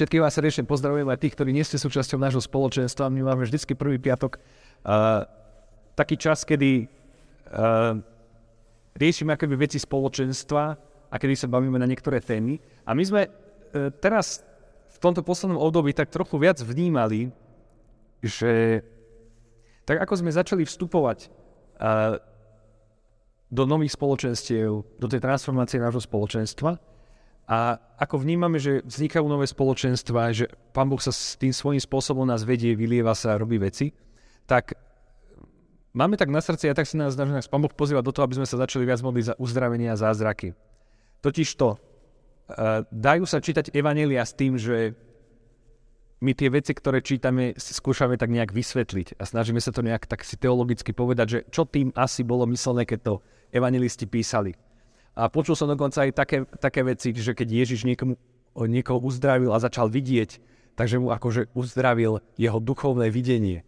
Všetkých vás srdečne pozdravujem aj tých, ktorí nie ste súčasťou nášho spoločenstva. My máme vždycky prvý piatok uh, taký čas, kedy uh, riešime akoby veci spoločenstva a kedy sa bavíme na niektoré témy. A my sme uh, teraz v tomto poslednom období tak trochu viac vnímali, že tak ako sme začali vstupovať uh, do nových spoločenstiev, do tej transformácie nášho spoločenstva, a ako vnímame, že vznikajú nové spoločenstva, že Pán Boh sa s tým svojím spôsobom nás vedie, vylieva sa, robí veci, tak máme tak na srdci a tak si nás, nás Pán Boh pozýva do toho, aby sme sa začali viac modliť za uzdravenie a zázraky. Totiž to, uh, dajú sa čítať evanelia s tým, že my tie veci, ktoré čítame, si skúšame tak nejak vysvetliť a snažíme sa to nejak tak si teologicky povedať, že čo tým asi bolo myslené, keď to evanelisti písali. A počul som dokonca aj také, také veci, že keď Ježiš niekomu, niekoho uzdravil a začal vidieť, takže mu akože uzdravil jeho duchovné videnie.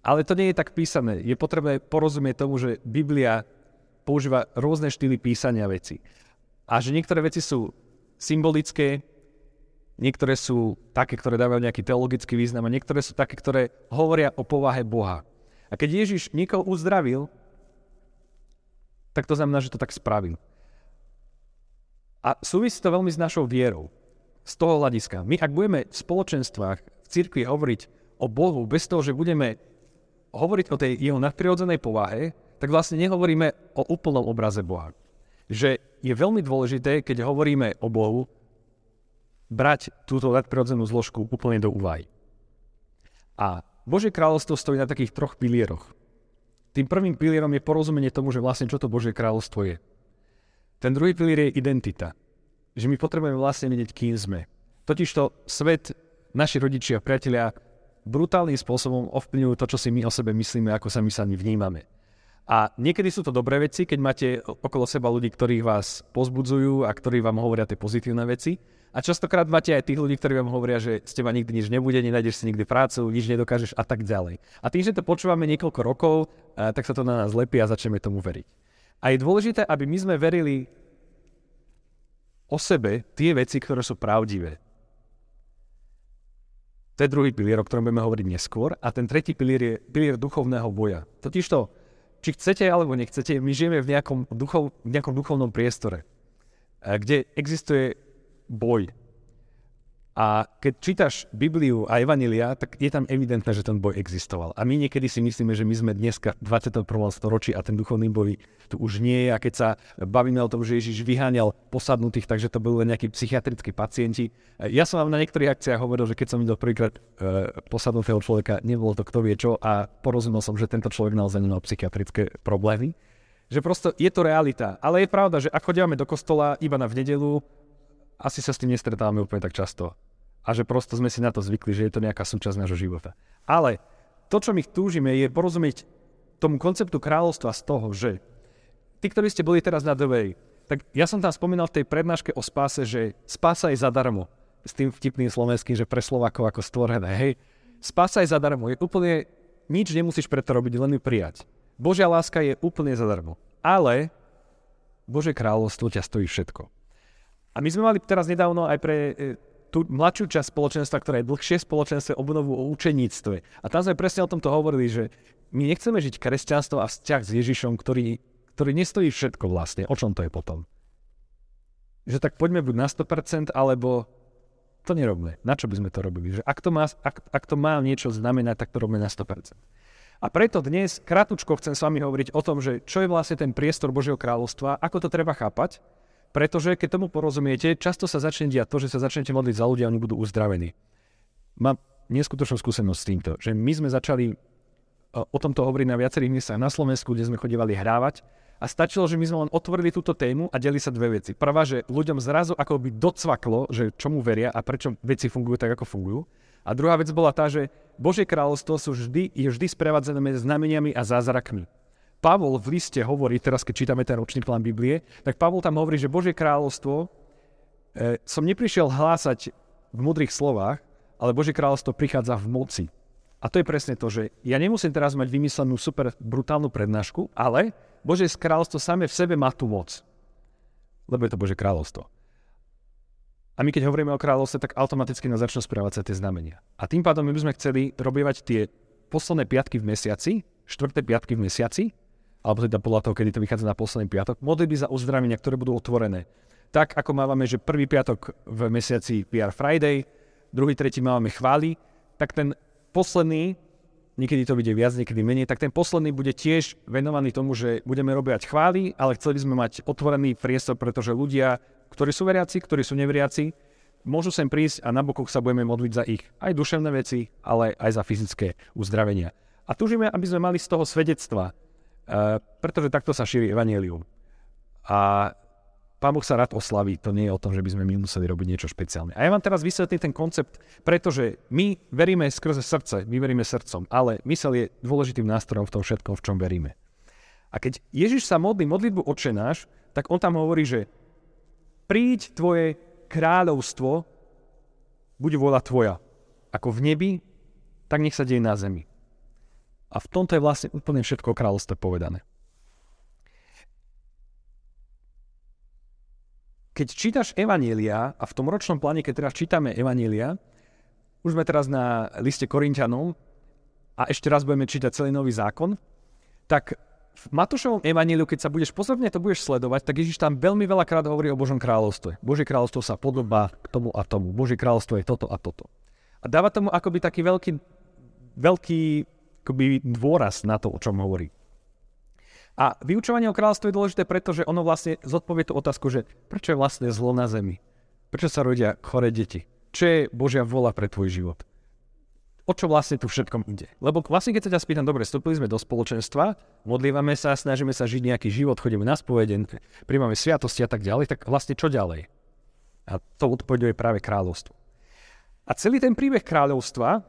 Ale to nie je tak písané. Je potrebné porozumieť tomu, že Biblia používa rôzne štýly písania veci. A že niektoré veci sú symbolické, niektoré sú také, ktoré dávajú nejaký teologický význam a niektoré sú také, ktoré hovoria o povahe Boha. A keď Ježiš niekoho uzdravil, tak to znamená, že to tak spravil. A súvisí to veľmi s našou vierou. Z toho hľadiska. My ak budeme v spoločenstvách, v cirkvi hovoriť o Bohu bez toho, že budeme hovoriť o tej jeho nadprirodzenej povahe, tak vlastne nehovoríme o úplnom obraze Boha. Že je veľmi dôležité, keď hovoríme o Bohu, brať túto nadprirodzenú zložku úplne do úvahy. A Božie kráľovstvo stojí na takých troch pilieroch. Tým prvým pilierom je porozumenie tomu, že vlastne čo to Božie kráľovstvo je. Ten druhý pilier je identita. Že my potrebujeme vlastne vedieť, kým sme. Totižto svet, naši rodičia, priatelia brutálnym spôsobom ovplyvňujú to, čo si my o sebe myslíme, ako sa my sami vnímame. A niekedy sú to dobré veci, keď máte okolo seba ľudí, ktorí vás pozbudzujú a ktorí vám hovoria tie pozitívne veci. A častokrát máte aj tých ľudí, ktorí vám hovoria, že z teba nikdy nič nebude, nenájdeš si nikdy prácu, nič nedokážeš a tak ďalej. A tým, že to počúvame niekoľko rokov, eh, tak sa to na nás lepí a začneme tomu veriť. A je dôležité, aby my sme verili o sebe tie veci, ktoré sú pravdivé. To je druhý pilier, o ktorom budeme hovoriť neskôr. A ten tretí pilier je pilier duchovného boja. Totiž to, či chcete alebo nechcete, my žijeme v nejakom, duchov, v nejakom duchovnom priestore, eh, kde existuje boj. A keď čítaš Bibliu a Evanília, tak je tam evidentné, že ten boj existoval. A my niekedy si myslíme, že my sme dneska v 21. storočí a ten duchovný boj tu už nie je. A keď sa bavíme o tom, že Ježiš vyháňal posadnutých, takže to boli nejakí psychiatrickí pacienti. Ja som vám na niektorých akciách hovoril, že keď som videl prvýkrát e, posadnutého človeka, nebolo to kto vie čo a porozumel som, že tento človek naozaj nemal psychiatrické problémy. Že prosto je to realita. Ale je pravda, že ak chodíme do kostola iba na v nedelu, asi sa s tým nestretávame úplne tak často a že prosto sme si na to zvykli, že je to nejaká súčasť nášho života. Ale to, čo my túžime, je porozumieť tomu konceptu kráľovstva z toho, že tí, ktorí ste boli teraz na The Way, tak ja som tam spomínal v tej prednáške o spáse, že spása je zadarmo. S tým vtipným slovenským, že pre Slovákov ako stvorené. Hej, spása je zadarmo. Je úplne, nič nemusíš preto robiť, len ju prijať. Božia láska je úplne zadarmo. Ale Bože kráľovstvo ťa stojí všetko. A my sme mali teraz nedávno aj pre e, tú mladšiu časť spoločenstva, ktorá je dlhšie spoločenstve, obnovu o učeníctve. A tam sme presne o tomto hovorili, že my nechceme žiť kresťanstvo a vzťah s Ježišom, ktorý, ktorý nestojí všetko vlastne. O čom to je potom? Že tak poďme buď na 100%, alebo to nerobme. Na čo by sme to robili? Že ak to má, ak, ak to má niečo znamenať, tak to robíme na 100%. A preto dnes kratučko chcem s vami hovoriť o tom, že čo je vlastne ten priestor Božieho kráľovstva, ako to treba chápať pretože keď tomu porozumiete, často sa začne diať to, že sa začnete modliť za ľudia a oni budú uzdravení. Mám neskutočnú skúsenosť s týmto, že my sme začali e, o tomto hovoriť na viacerých miestach na Slovensku, kde sme chodívali hrávať a stačilo, že my sme len otvorili túto tému a deli sa dve veci. Prvá, že ľuďom zrazu ako by docvaklo, že čomu veria a prečo veci fungujú tak, ako fungujú. A druhá vec bola tá, že Božie kráľovstvo sú vždy, je vždy sprevádzané znameniami a zázrakmi. Pavol v liste hovorí, teraz keď čítame ten ročný plán Biblie, tak Pavol tam hovorí, že Božie kráľovstvo e, som neprišiel hlásať v mudrých slovách, ale Božie kráľovstvo prichádza v moci. A to je presne to, že ja nemusím teraz mať vymyslenú super brutálnu prednášku, ale Božie kráľovstvo samé v sebe má tú moc. Lebo je to Božie kráľovstvo. A my keď hovoríme o kráľovstve, tak automaticky nás začnú správať sa tie znamenia. A tým pádom my by sme chceli robievať tie posledné piatky v mesiaci, štvrté piatky v mesiaci, alebo teda podľa toho, kedy to vychádza na posledný piatok, modlitby za uzdravenia, ktoré budú otvorené. Tak ako máme, že prvý piatok v mesiaci PR Friday, druhý, tretí máme chvály, tak ten posledný, niekedy to bude viac, niekedy menej, tak ten posledný bude tiež venovaný tomu, že budeme robiť chvály, ale chceli sme mať otvorený priestor, pretože ľudia, ktorí sú veriaci, ktorí sú neveriaci, môžu sem prísť a na bokoch sa budeme modliť za ich aj duševné veci, ale aj za fyzické uzdravenia. A túžime, aby sme mali z toho svedectva, pretože takto sa šíri evanelium. A Pán Boh sa rád oslaví, to nie je o tom, že by sme my museli robiť niečo špeciálne. A ja vám teraz vysvetlím ten koncept, pretože my veríme skrze srdce, my veríme srdcom, ale mysel je dôležitým nástrojom v tom všetkom, v čom veríme. A keď Ježiš sa modlí modlitbu očenáš, tak on tam hovorí, že príď tvoje kráľovstvo, buď vola tvoja, ako v nebi, tak nech sa deje na zemi. A v tomto je vlastne úplne všetko o kráľovstve povedané. Keď čítaš Evanielia, a v tom ročnom pláne, keď teraz čítame Evanielia, už sme teraz na liste Korintianom a ešte raz budeme čítať celý nový zákon, tak v Matúšovom evaníliu, keď sa budeš pozorne to budeš sledovať, tak Ježiš tam veľmi veľakrát hovorí o Božom kráľovstve. Božie kráľovstvo sa podobá k tomu a tomu. Božie kráľovstvo je toto a toto. A dáva tomu akoby taký veľký, veľký akoby dôraz na to, o čom hovorí. A vyučovanie o kráľstve je dôležité, pretože ono vlastne zodpovie tú otázku, že prečo je vlastne zlo na zemi? Prečo sa rodia choré deti? Čo je Božia vola pre tvoj život? O čo vlastne tu všetkom ide? Lebo vlastne, keď sa ťa spýtam, dobre, vstúpili sme do spoločenstva, modlívame sa, snažíme sa žiť nejaký život, chodíme na spoveden, príjmame sviatosti a tak ďalej, tak vlastne čo ďalej? A to odpoveduje práve kráľovstvo. A celý ten príbeh kráľovstva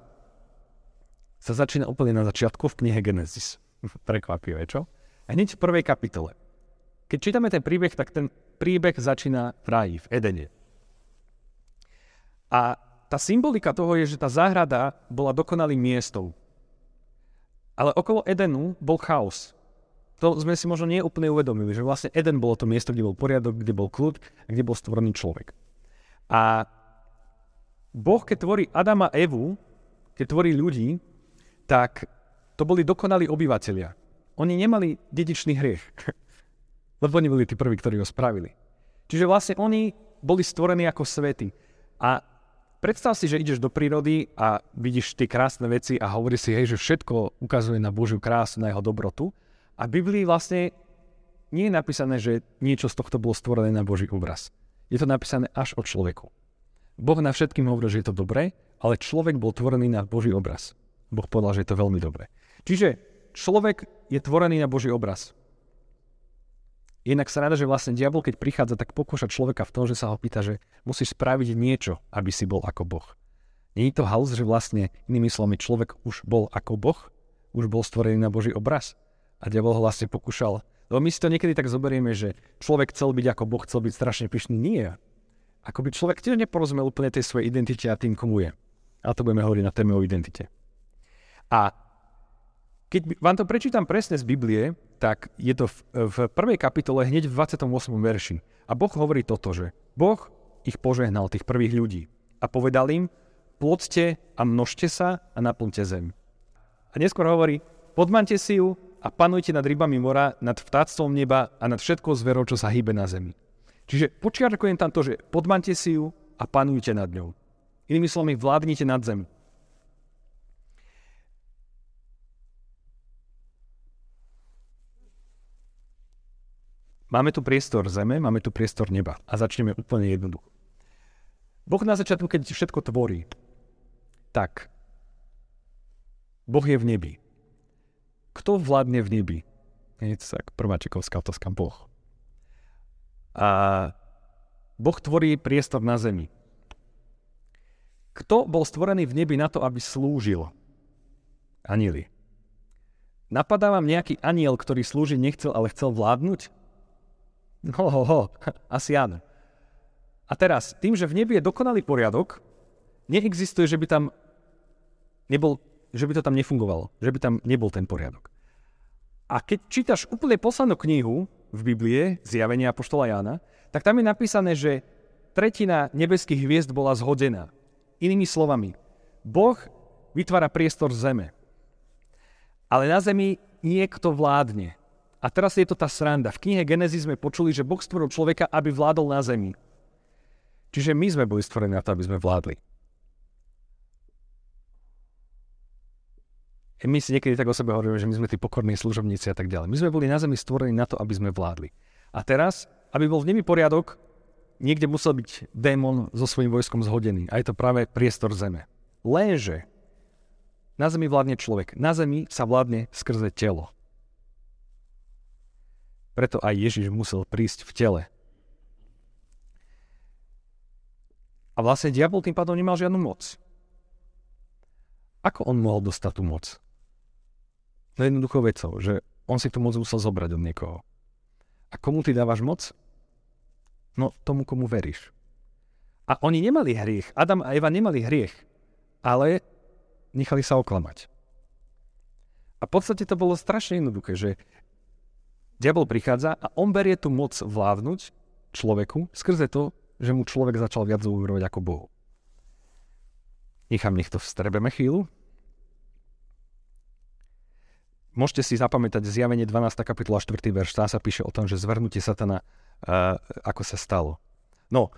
sa začína úplne na začiatku v knihe Genesis. Prekvapivé, čo? A hneď v prvej kapitole. Keď čítame ten príbeh, tak ten príbeh začína v raji, v Edene. A tá symbolika toho je, že tá záhrada bola dokonalým miestom. Ale okolo Edenu bol chaos. To sme si možno nie úplne uvedomili, že vlastne Eden bolo to miesto, kde bol poriadok, kde bol kľud, kde bol stvorený človek. A Boh, keď tvorí Adama a Evu, keď tvorí ľudí, tak to boli dokonalí obyvateľia. Oni nemali dedičný hriech, lebo oni boli tí prví, ktorí ho spravili. Čiže vlastne oni boli stvorení ako svety. A predstav si, že ideš do prírody a vidíš tie krásne veci a hovorí si, hej, že všetko ukazuje na Božiu krásu, na jeho dobrotu. A v Biblii vlastne nie je napísané, že niečo z tohto bolo stvorené na Boží obraz. Je to napísané až o človeku. Boh na všetkým hovorí, že je to dobré, ale človek bol tvorený na Boží obraz. Boh povedal, že je to veľmi dobré. Čiže človek je tvorený na Boží obraz. Inak sa rada, že vlastne diabol, keď prichádza, tak pokúša človeka v tom, že sa ho pýta, že musíš spraviť niečo, aby si bol ako Boh. Nie to halus, že vlastne inými slovami človek už bol ako Boh, už bol stvorený na Boží obraz. A diabol ho vlastne pokúšal. Lebo my si to niekedy tak zoberieme, že človek chcel byť ako Boh, chcel byť strašne pyšný. Nie. Ako by človek tiež neporozumel úplne tej svojej identite a tým, komu je. A to budeme hovoriť na téme o identite. A keď vám to prečítam presne z Biblie, tak je to v, v prvej kapitole hneď v 28. verši. A Boh hovorí toto, že Boh ich požehnal, tých prvých ľudí. A povedal im, plodte a množte sa a naplňte zem. A neskôr hovorí, podmante si ju a panujte nad rybami mora, nad vtáctvom neba a nad všetkou zverou, čo sa hýbe na zemi. Čiže počiarkujem tam to, že podmante si ju a panujte nad ňou. Inými slovami, vládnite nad zem. Máme tu priestor zeme, máme tu priestor neba. A začneme úplne jednoducho. Boh na začiatku, keď všetko tvorí, tak Boh je v nebi. Kto vládne v nebi? Je to tak prváčikovská otázka Boh. A Boh tvorí priestor na zemi. Kto bol stvorený v nebi na to, aby slúžil? Anieli. Napadá vám nejaký aniel, ktorý slúžiť nechcel, ale chcel vládnuť? No, ho, ho, asi áno. A teraz, tým, že v nebi je dokonalý poriadok, neexistuje, že by tam nebol, že by to tam nefungovalo, že by tam nebol ten poriadok. A keď čítaš úplne poslednú knihu v Biblie, Zjavenia Apoštola Jána, tak tam je napísané, že tretina nebeských hviezd bola zhodená. Inými slovami, Boh vytvára priestor zeme. Ale na zemi niekto vládne. A teraz je to tá sranda. V knihe Genesis sme počuli, že Boh stvoril človeka, aby vládol na zemi. Čiže my sme boli stvorení na to, aby sme vládli. My si niekedy tak o sebe hovoríme, že my sme tí pokorní služobníci a tak ďalej. My sme boli na zemi stvorení na to, aby sme vládli. A teraz, aby bol v nemi poriadok, niekde musel byť démon so svojím vojskom zhodený. A je to práve priestor zeme. Lenže na zemi vládne človek. Na zemi sa vládne skrze telo. Preto aj Ježiš musel prísť v tele. A vlastne diabol tým pádom nemal žiadnu moc. Ako on mohol dostať tú moc? No jednoduchou vecou, že on si tú moc musel zobrať od niekoho. A komu ty dávaš moc? No tomu, komu veríš. A oni nemali hriech. Adam a Eva nemali hriech. Ale nechali sa oklamať. A v podstate to bolo strašne jednoduché, že diabol prichádza a on berie tú moc vládnuť človeku skrze to, že mu človek začal viac uverovať ako Bohu. Nechám nech to vstrebeme chvíľu. Môžete si zapamätať zjavenie 12. kapitola 4. verš, tam sa píše o tom, že zvrhnutie satana, uh, ako sa stalo. No,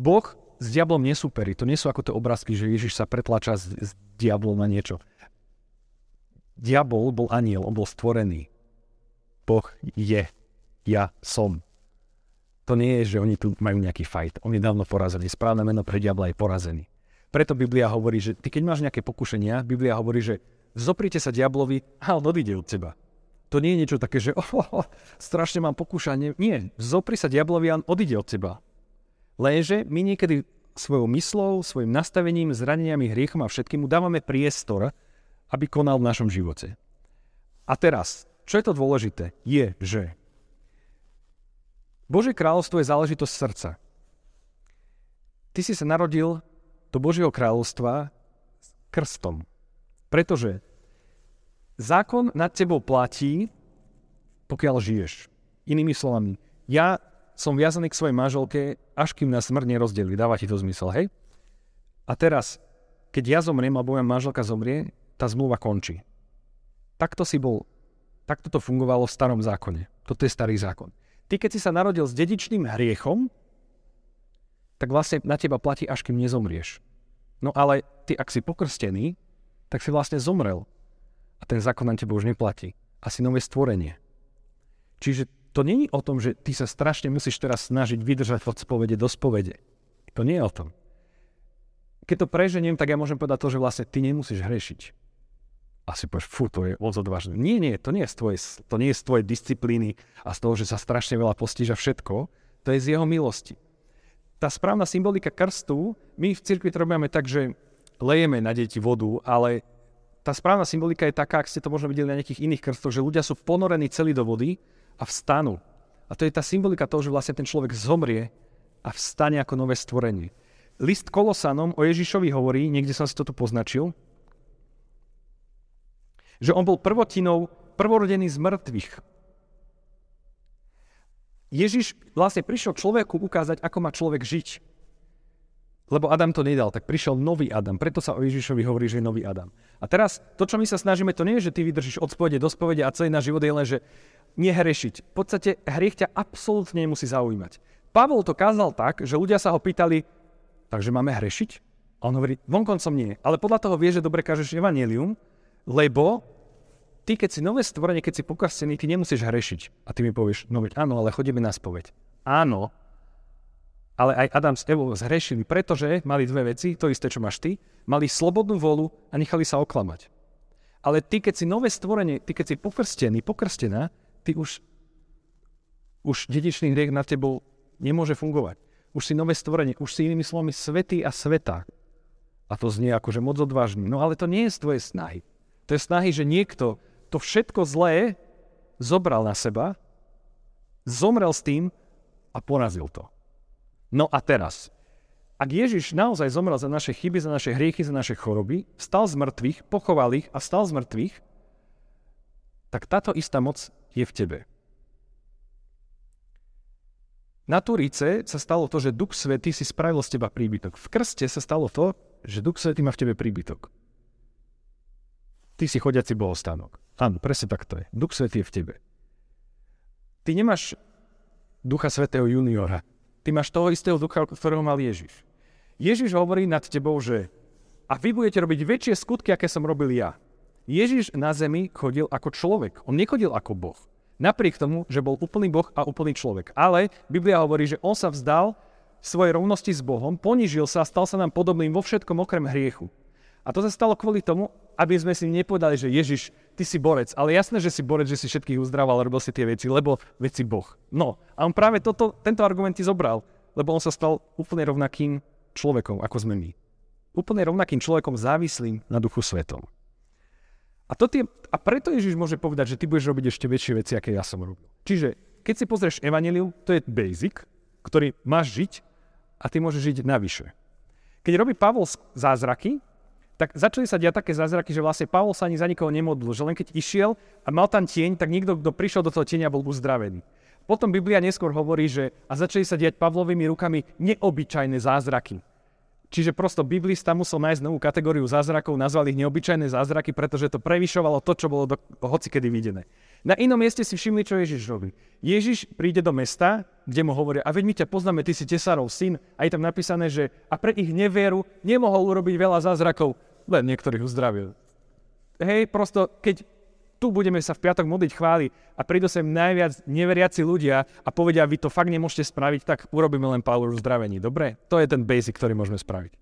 Boh s diablom nesúperí, to nie sú ako tie obrázky, že Ježiš sa pretlača s, s diablom na niečo. Diabol bol aniel, on bol stvorený. Boh je, ja som. To nie je, že oni tu majú nejaký fight. On je dávno porazený. Správne meno pre diabla je porazený. Preto Biblia hovorí, že ty keď máš nejaké pokušenia, Biblia hovorí, že zoprite sa diablovi a on odíde od teba. To nie je niečo také, že oh, oh, oh, strašne mám pokúšanie. Nie, zopri sa diablovi a on odíde od teba. Lenže my niekedy svojou myslou, svojim nastavením, zraneniami, hriechom a všetkým mu dávame priestor, aby konal v našom živote. A teraz, čo je to dôležité, je, že Božie kráľovstvo je záležitosť srdca. Ty si sa narodil do Božieho kráľovstva krstom. Pretože zákon nad tebou platí, pokiaľ žiješ. Inými slovami, ja som viazaný k svojej manželke, až kým nás smrť nerozdelí. Dáva ti to zmysel, hej? A teraz, keď ja zomriem, alebo moja manželka zomrie, tá zmluva končí. Takto si bol, takto to fungovalo v starom zákone. Toto je starý zákon. Ty, keď si sa narodil s dedičným hriechom, tak vlastne na teba platí, až kým nezomrieš. No ale ty, ak si pokrstený, tak si vlastne zomrel. A ten zákon na teba už neplatí. Asi nové stvorenie. Čiže to není o tom, že ty sa strašne musíš teraz snažiť vydržať od spovede do spovede. To nie je o tom. Keď to preženiem, tak ja môžem povedať to, že vlastne ty nemusíš hrešiť. Asi povieš, fú, to je moc odvážne. Nie, nie, to nie, je z tvojej, to nie je z tvojej disciplíny a z toho, že sa strašne veľa postíža všetko. To je z jeho milosti. Tá správna symbolika krstu, my v cirkvi to robíme tak, že lejeme na deti vodu, ale tá správna symbolika je taká, ak ste to možno videli na nejakých iných krstoch, že ľudia sú ponorení celý do vody a vstanú. A to je tá symbolika toho, že vlastne ten človek zomrie a vstane ako nové stvorenie. List Kolosanom o Ježišovi hovorí, niekde som si to tu poznačil, že on bol prvotinou, prvorodený z mŕtvych. Ježiš vlastne prišiel človeku ukázať, ako má človek žiť. Lebo Adam to nedal, tak prišiel nový Adam. Preto sa o Ježišovi hovorí, že je nový Adam. A teraz to, čo my sa snažíme, to nie je, že ty vydržíš od spovede do spovede a celý náš život je len, že nehrešiť. V podstate hriech ťa absolútne nemusí zaujímať. Pavol to kázal tak, že ľudia sa ho pýtali, takže máme hrešiť? A on hovorí, vonkoncom nie. Ale podľa toho vie, že dobre kážeš evanelium, lebo ty, keď si nové stvorenie, keď si pokrstený, ty nemusíš hrešiť. A ty mi povieš, no veď áno, ale chodíme na spoveď. Áno, ale aj Adam s Evou zhrešili, pretože mali dve veci, to isté, čo máš ty, mali slobodnú volu a nechali sa oklamať. Ale ty, keď si nové stvorenie, ty, keď si pokrstený, pokrstená, ty už, už dedičný hriech na tebou nemôže fungovať. Už si nové stvorenie, už si inými slovami svetý a sveta. A to znie akože moc odvážny. No ale to nie je z tvojej snahy. To je snahy, že niekto to všetko zlé zobral na seba, zomrel s tým a porazil to. No a teraz, ak Ježiš naozaj zomrel za naše chyby, za naše hriechy, za naše choroby, stal z mŕtvych, pochoval ich a stal z mŕtvych, tak táto istá moc je v tebe. Na Turice sa stalo to, že Duch Svetý si spravil z teba príbytok. V krste sa stalo to, že Duch Svetý má v tebe príbytok. Ty si chodiaci bohostánok. Áno, presne tak to je. Duch Svetý je v tebe. Ty nemáš Ducha Svetého juniora. Ty máš toho istého ducha, ktorého mal Ježiš. Ježiš hovorí nad tebou, že a vy budete robiť väčšie skutky, aké som robil ja. Ježiš na zemi chodil ako človek. On nechodil ako Boh. Napriek tomu, že bol úplný Boh a úplný človek. Ale Biblia hovorí, že on sa vzdal svojej rovnosti s Bohom, ponížil sa a stal sa nám podobným vo všetkom okrem hriechu. A to sa stalo kvôli tomu, aby sme si nepovedali, že Ježiš, ty si borec. Ale jasné, že si borec, že si všetkých uzdraval, robil si tie veci, lebo veci Boh. No, a on práve toto, tento argument ti zobral, lebo on sa stal úplne rovnakým človekom, ako sme my. Úplne rovnakým človekom závislým na Duchu Svetom. A, to tie, a preto Ježiš môže povedať, že ty budeš robiť ešte väčšie veci, aké ja som robil. Čiže keď si pozrieš Evangelium, to je basic, ktorý máš žiť a ty môžeš žiť navyše. Keď robí Pavol zázraky, tak začali sa diať také zázraky, že vlastne Pavol sa ani za nikoho nemodlil, že len keď išiel a mal tam tieň, tak nikto, kto prišiel do toho tieňa, bol uzdravený. Potom Biblia neskôr hovorí, že a začali sa diať Pavlovými rukami neobyčajné zázraky. Čiže prosto biblista musel nájsť novú kategóriu zázrakov, nazvali ich neobyčajné zázraky, pretože to prevyšovalo to, čo bolo do, hoci kedy videné. Na inom mieste si všimli, čo Ježiš robí. Ježiš príde do mesta, kde mu hovoria, a veď my ťa poznáme, ty si tesárov syn, a je tam napísané, že a pre ich nevieru nemohol urobiť veľa zázrakov, len niektorých uzdravil. Hej, prosto, keď tu budeme sa v piatok modliť chváli a prídu sem najviac neveriaci ľudia a povedia, vy to fakt nemôžete spraviť, tak urobíme len Power uzdravení. Dobre? To je ten basic, ktorý môžeme spraviť.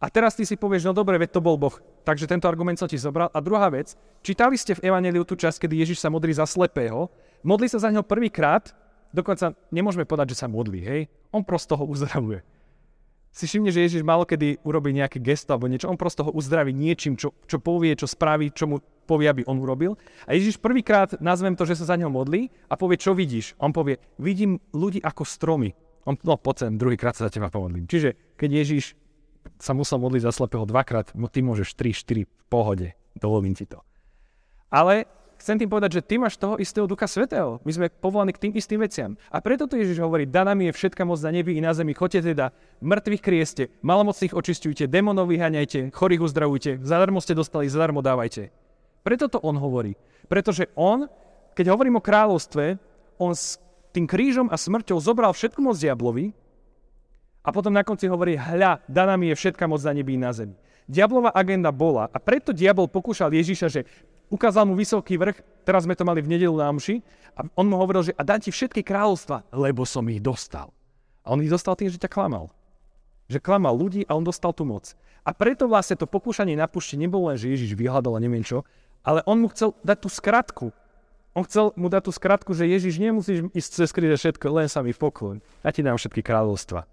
A teraz ty si povieš, no dobre, veď to bol Boh. Takže tento argument som ti zobral. A druhá vec, čítali ste v Evangeliu tú časť, kedy Ježiš sa modlí za slepého, modlí sa za neho prvýkrát, dokonca nemôžeme povedať, že sa modlí, hej? On prosto ho uzdravuje si všimne, že Ježiš malo kedy urobí nejaké gesto alebo niečo, on prosto ho uzdraví niečím, čo, čo povie, čo spraví, čo mu povie, aby on urobil. A Ježiš prvýkrát nazvem to, že sa za neho modlí a povie, čo vidíš. On povie, vidím ľudí ako stromy. On, no poď sem, druhýkrát sa za teba pomodlím. Čiže keď Ježiš sa musel modliť za slepého dvakrát, ty môžeš 3-4 v pohode, dovolím ti to. Ale chcem tým povedať, že ty máš toho istého Ducha Svetého. My sme povolaní k tým istým veciam. A preto to Ježiš hovorí, daná mi je všetka moc na nebi i na zemi. Choďte teda, mŕtvych krieste, malomocných očistujte, démonov vyháňajte, chorých uzdravujte, zadarmo ste dostali, zadarmo dávajte. Preto to on hovorí. Pretože on, keď hovorím o kráľovstve, on s tým krížom a smrťou zobral všetku moc diablovi a potom na konci hovorí, hľa, daná mi je všetka moc na nebi na zemi. Diablová agenda bola a preto diabol pokúšal Ježiša, že ukázal mu vysoký vrch, teraz sme to mali v nedelu na Amši, a on mu hovoril, že a dám ti všetky kráľovstva, lebo som ich dostal. A on ich dostal tým, že ťa klamal. Že klamal ľudí a on dostal tú moc. A preto vlastne to pokúšanie na púšti nebolo len, že Ježiš vyhľadal a neviem čo, ale on mu chcel dať tú skratku. On chcel mu dať tú skratku, že Ježiš nemusíš ísť cez kríže všetko, len sa mi pokloň. Ja ti dám všetky kráľovstva.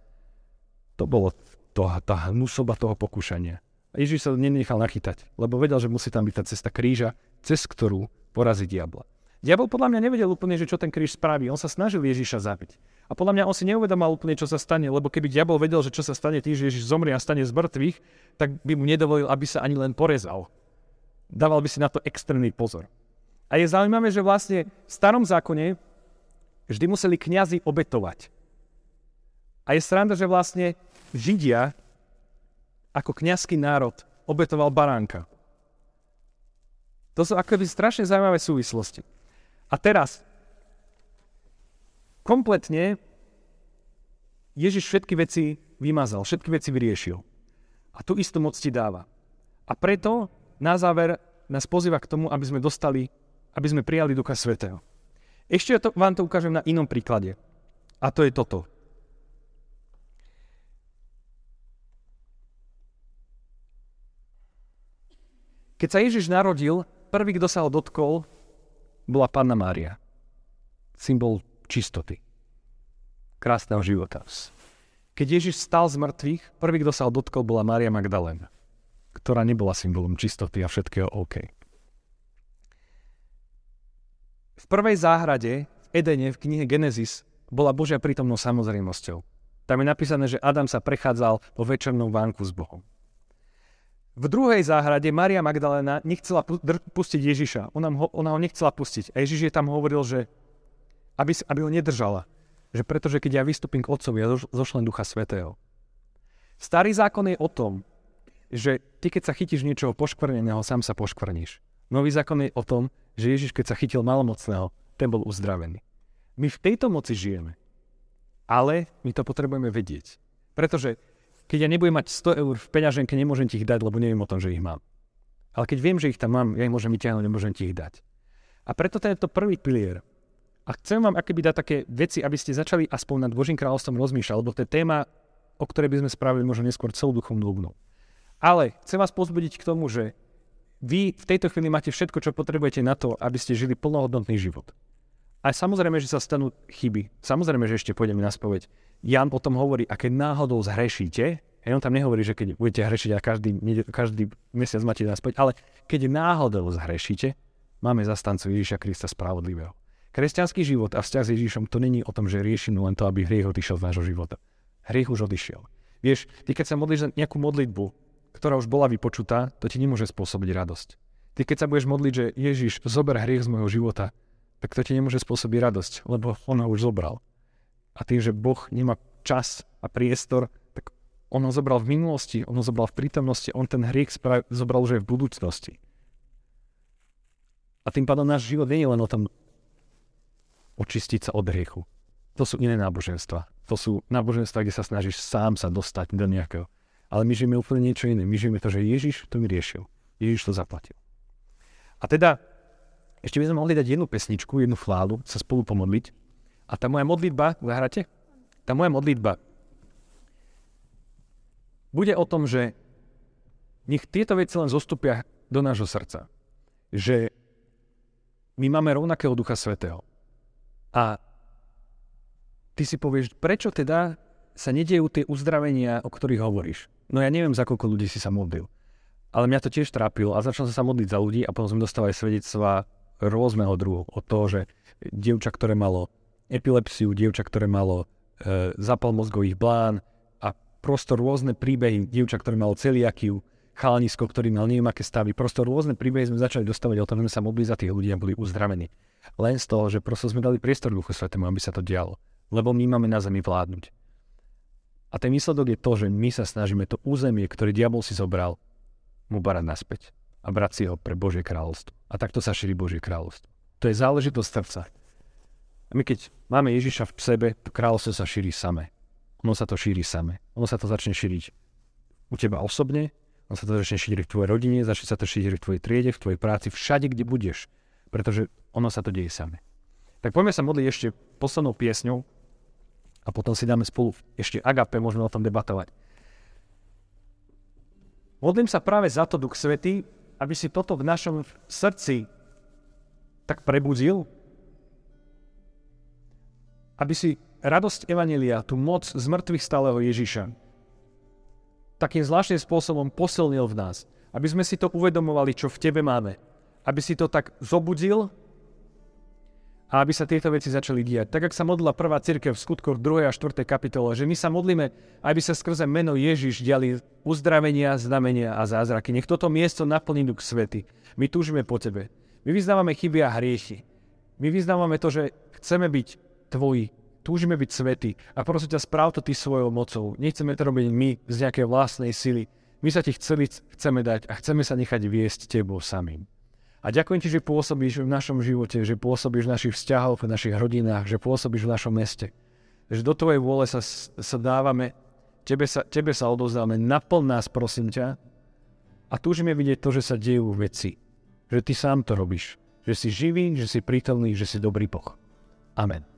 To bolo to, tá hnusoba toho pokúšania. Ježiš sa nenechal nachytať, lebo vedel, že musí tam byť tá cesta kríža, cez ktorú porazí diabla. Diabol podľa mňa nevedel úplne, že čo ten kríž spraví. On sa snažil Ježiša zabiť. A podľa mňa on si neuvedomal úplne, čo sa stane, lebo keby diabol vedel, že čo sa stane tým, že Ježiš zomrie a stane z mŕtvych, tak by mu nedovolil, aby sa ani len porezal. Dával by si na to extrémny pozor. A je zaujímavé, že vlastne v starom zákone vždy museli kňazi obetovať. A je sranda, že vlastne Židia ako kňazský národ obetoval baránka. To sú akoby strašne zaujímavé súvislosti. A teraz, kompletne Ježiš všetky veci vymazal, všetky veci vyriešil. A tú istú moc ti dáva. A preto na záver nás pozýva k tomu, aby sme dostali, aby sme prijali Ducha Svetého. Ešte to, vám to ukážem na inom príklade. A to je toto. Keď sa Ježiš narodil, prvý, kto sa ho dotkol, bola Panna Mária. Symbol čistoty. Krásneho života. Keď Ježiš stal z mŕtvych, prvý, kto sa ho dotkol, bola Mária Magdalena, ktorá nebola symbolom čistoty a všetkého OK. V prvej záhrade v Edene v knihe Genesis bola Božia prítomnosť samozrejmosťou. Tam je napísané, že Adam sa prechádzal po večernom vánku s Bohom. V druhej záhrade Maria Magdalena nechcela pustiť Ježiša. Ona ho, ona ho nechcela pustiť. A Ježiš jej tam hovoril, že aby, aby ho nedržala. že pretože keď ja vystúpim k Otcovi, ja zošlem Ducha Svetého. Starý zákon je o tom, že ty keď sa chytíš niečoho poškvrneného, sám sa poškvrníš. Nový zákon je o tom, že Ježiš keď sa chytil malomocného, ten bol uzdravený. My v tejto moci žijeme. Ale my to potrebujeme vedieť. Pretože keď ja nebudem mať 100 eur v peňaženke, nemôžem ti ich dať, lebo neviem o tom, že ich mám. Ale keď viem, že ich tam mám, ja ich môžem vyťahnuť, nemôžem ti ich dať. A preto to je to prvý pilier. A chcem vám akoby dať také veci, aby ste začali aspoň nad Božím kráľovstvom rozmýšľať, lebo to je téma, o ktorej by sme spravili možno neskôr celú duchovnú obnovu. Ale chcem vás pozbudiť k tomu, že vy v tejto chvíli máte všetko, čo potrebujete na to, aby ste žili plnohodnotný život. A samozrejme, že sa stanú chyby. Samozrejme, že ešte pôjdeme na spoveď. Jan potom hovorí, a keď náhodou zhrešíte, a on tam nehovorí, že keď budete hrešiť a každý, každý mesiac máte spoveď, ale keď náhodou zhrešíte, máme zastancu Ježíša Krista spravodlivého. Kresťanský život a vzťah s Ježíšom to není o tom, že riešime len to, aby hriech odišiel z nášho života. Hriech už odišiel. Vieš, ty keď sa modlíš nejakú modlitbu, ktorá už bola vypočutá, to ti nemôže spôsobiť radosť. Ty keď sa budeš modliť, že Ježiš zober hriech z môjho života, tak to ti nemôže spôsobiť radosť, lebo on ho už zobral. A tým, že Boh nemá čas a priestor, tak on ho zobral v minulosti, on ho zobral v prítomnosti, on ten hriech zobral už aj v budúcnosti. A tým pádom náš život nie je len o tom očistiť sa od hriechu. To sú iné náboženstva. To sú náboženstva, kde sa snažíš sám sa dostať do nejakého. Ale my žijeme úplne niečo iné. My žijeme to, že Ježiš to riešil. Ježiš to zaplatil. A teda ešte by sme mohli dať jednu pesničku, jednu fládu, sa spolu pomodliť. A tá moja modlitba, zahráte? Tá moja modlitba bude o tom, že nech tieto veci len zostupia do nášho srdca. Že my máme rovnakého Ducha Svetého. A ty si povieš, prečo teda sa nedejú tie uzdravenia, o ktorých hovoríš? No ja neviem, za koľko ľudí si sa modlil. Ale mňa to tiež trápilo a začal som sa modliť za ľudí a potom sme dostávali svedectva rôzneho druhu. Od toho, že dievča, ktoré malo epilepsiu, dievča, ktoré malo e, zapal mozgových blán a prosto rôzne príbehy, dievča, ktoré malo celiakiu, chalanisko, ktorý mal neviem aké stavy. Prosto rôzne príbehy sme začali dostávať o tom, že sme sa modli za tých ľudí a boli uzdravení. Len z toho, že prosto sme dali priestor Duchu Svetému, aby sa to dialo. Lebo my máme na zemi vládnuť. A ten výsledok je to, že my sa snažíme to územie, ktoré diabol si zobral, mu barať naspäť a brať si ho pre Božie kráľovstvo. A takto sa šíri Božie kráľovstvo. To je záležitosť srdca. A my keď máme Ježiša v sebe, to kráľovstvo sa šíri same. Ono sa to šíri same. Ono sa to začne šíriť u teba osobne, ono sa to začne šíriť v tvojej rodine, začne sa to šíriť v tvojej triede, v tvojej práci, všade, kde budeš. Pretože ono sa to deje same. Tak poďme sa modliť ešte poslednou piesňou a potom si dáme spolu ešte agape, môžeme o tom debatovať. Modlím sa práve za to, Duch Svetý, aby si toto v našom srdci tak prebudil, aby si radosť Evanelia, tú moc z mŕtvych stáleho Ježiša, takým zvláštnym spôsobom posilnil v nás. Aby sme si to uvedomovali, čo v tebe máme. Aby si to tak zobudil a aby sa tieto veci začali diať. Tak, ak sa modlila prvá církev v skutkoch 2. a 4. kapitole, že my sa modlíme, aby sa skrze meno Ježiš diali uzdravenia, znamenia a zázraky. Nech toto miesto naplní Duch Svety. My túžime po Tebe. My vyznávame chyby a hriechy. My vyznávame to, že chceme byť Tvoji. Túžime byť svety. A prosím ťa, správ to Ty svojou mocou. Nechceme to robiť my z nejakej vlastnej sily. My sa Ti chceli, chceme dať a chceme sa nechať viesť Tebou samým. A ďakujem ti, že pôsobíš v našom živote, že pôsobíš v našich vzťahoch, v našich rodinách, že pôsobíš v našom meste. Že do tvojej vôle sa, sa dávame, tebe sa, tebe sa odovzdáme, naplň nás, prosím ťa. A túžime vidieť to, že sa dejú veci. Že ty sám to robíš. Že si živý, že si prítomný, že si dobrý Boh. Amen.